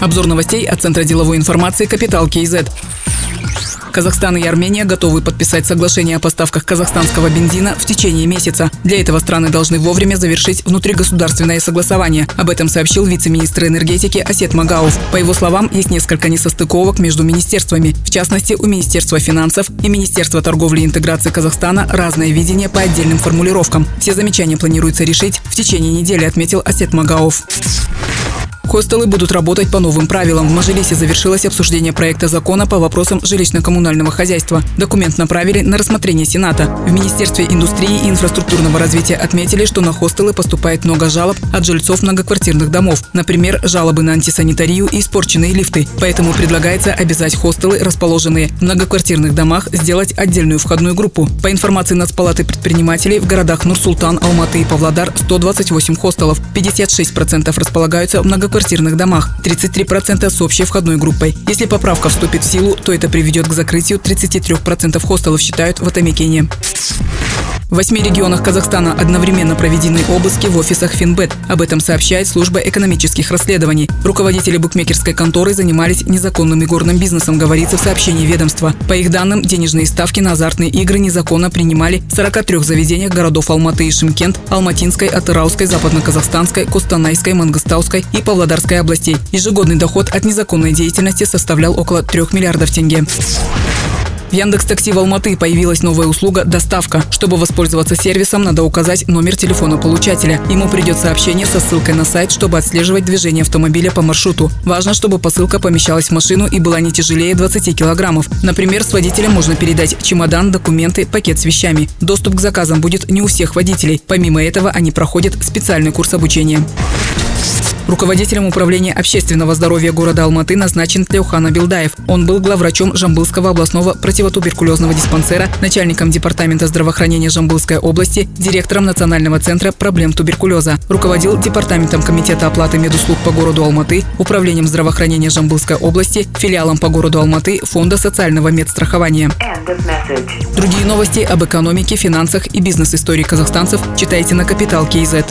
Обзор новостей от Центра деловой информации «Капитал КИЗ». Казахстан и Армения готовы подписать соглашение о поставках казахстанского бензина в течение месяца. Для этого страны должны вовремя завершить внутригосударственное согласование. Об этом сообщил вице-министр энергетики Асет Магаов. По его словам, есть несколько несостыковок между министерствами. В частности, у Министерства финансов и Министерства торговли и интеграции Казахстана разное видение по отдельным формулировкам. Все замечания планируется решить в течение недели, отметил Асет Магаов. Хостелы будут работать по новым правилам. В Мажилисе завершилось обсуждение проекта закона по вопросам жилищно-коммунального хозяйства. Документ направили на рассмотрение Сената. В Министерстве индустрии и инфраструктурного развития отметили, что на хостелы поступает много жалоб от жильцов многоквартирных домов. Например, жалобы на антисанитарию и испорченные лифты. Поэтому предлагается обязать хостелы, расположенные в многоквартирных домах, сделать отдельную входную группу. По информации Нацпалаты предпринимателей, в городах Нур-Султан, Алматы и Павлодар 128 хостелов. 56% располагаются в многоквартирных многоквартирных домах, 33% с общей входной группой. Если поправка вступит в силу, то это приведет к закрытию 33% хостелов, считают в Атамекене. В восьми регионах Казахстана одновременно проведены обыски в офисах Финбет. Об этом сообщает служба экономических расследований. Руководители букмекерской конторы занимались незаконным игорным бизнесом, говорится в сообщении ведомства. По их данным, денежные ставки на азартные игры незаконно принимали в 43 заведениях городов Алматы и Шимкент, Алматинской, Атырауской, Западно-Казахстанской, Костанайской, Мангостауской и Павлодарской областей. Ежегодный доход от незаконной деятельности составлял около 3 миллиардов тенге. В Яндекс Такси в Алматы появилась новая услуга «Доставка». Чтобы воспользоваться сервисом, надо указать номер телефона получателя. Ему придет сообщение со ссылкой на сайт, чтобы отслеживать движение автомобиля по маршруту. Важно, чтобы посылка помещалась в машину и была не тяжелее 20 килограммов. Например, с водителем можно передать чемодан, документы, пакет с вещами. Доступ к заказам будет не у всех водителей. Помимо этого, они проходят специальный курс обучения. Руководителем управления общественного здоровья города Алматы назначен Тлеухан Абилдаев. Он был главврачом Жамбылского областного противотуберкулезного диспансера, начальником департамента здравоохранения Жамбылской области, директором Национального центра проблем туберкулеза. Руководил департаментом комитета оплаты медуслуг по городу Алматы, управлением здравоохранения Жамбылской области, филиалом по городу Алматы Фонда социального медстрахования. Другие новости об экономике, финансах и бизнес-истории казахстанцев читайте на Капитал Киезет.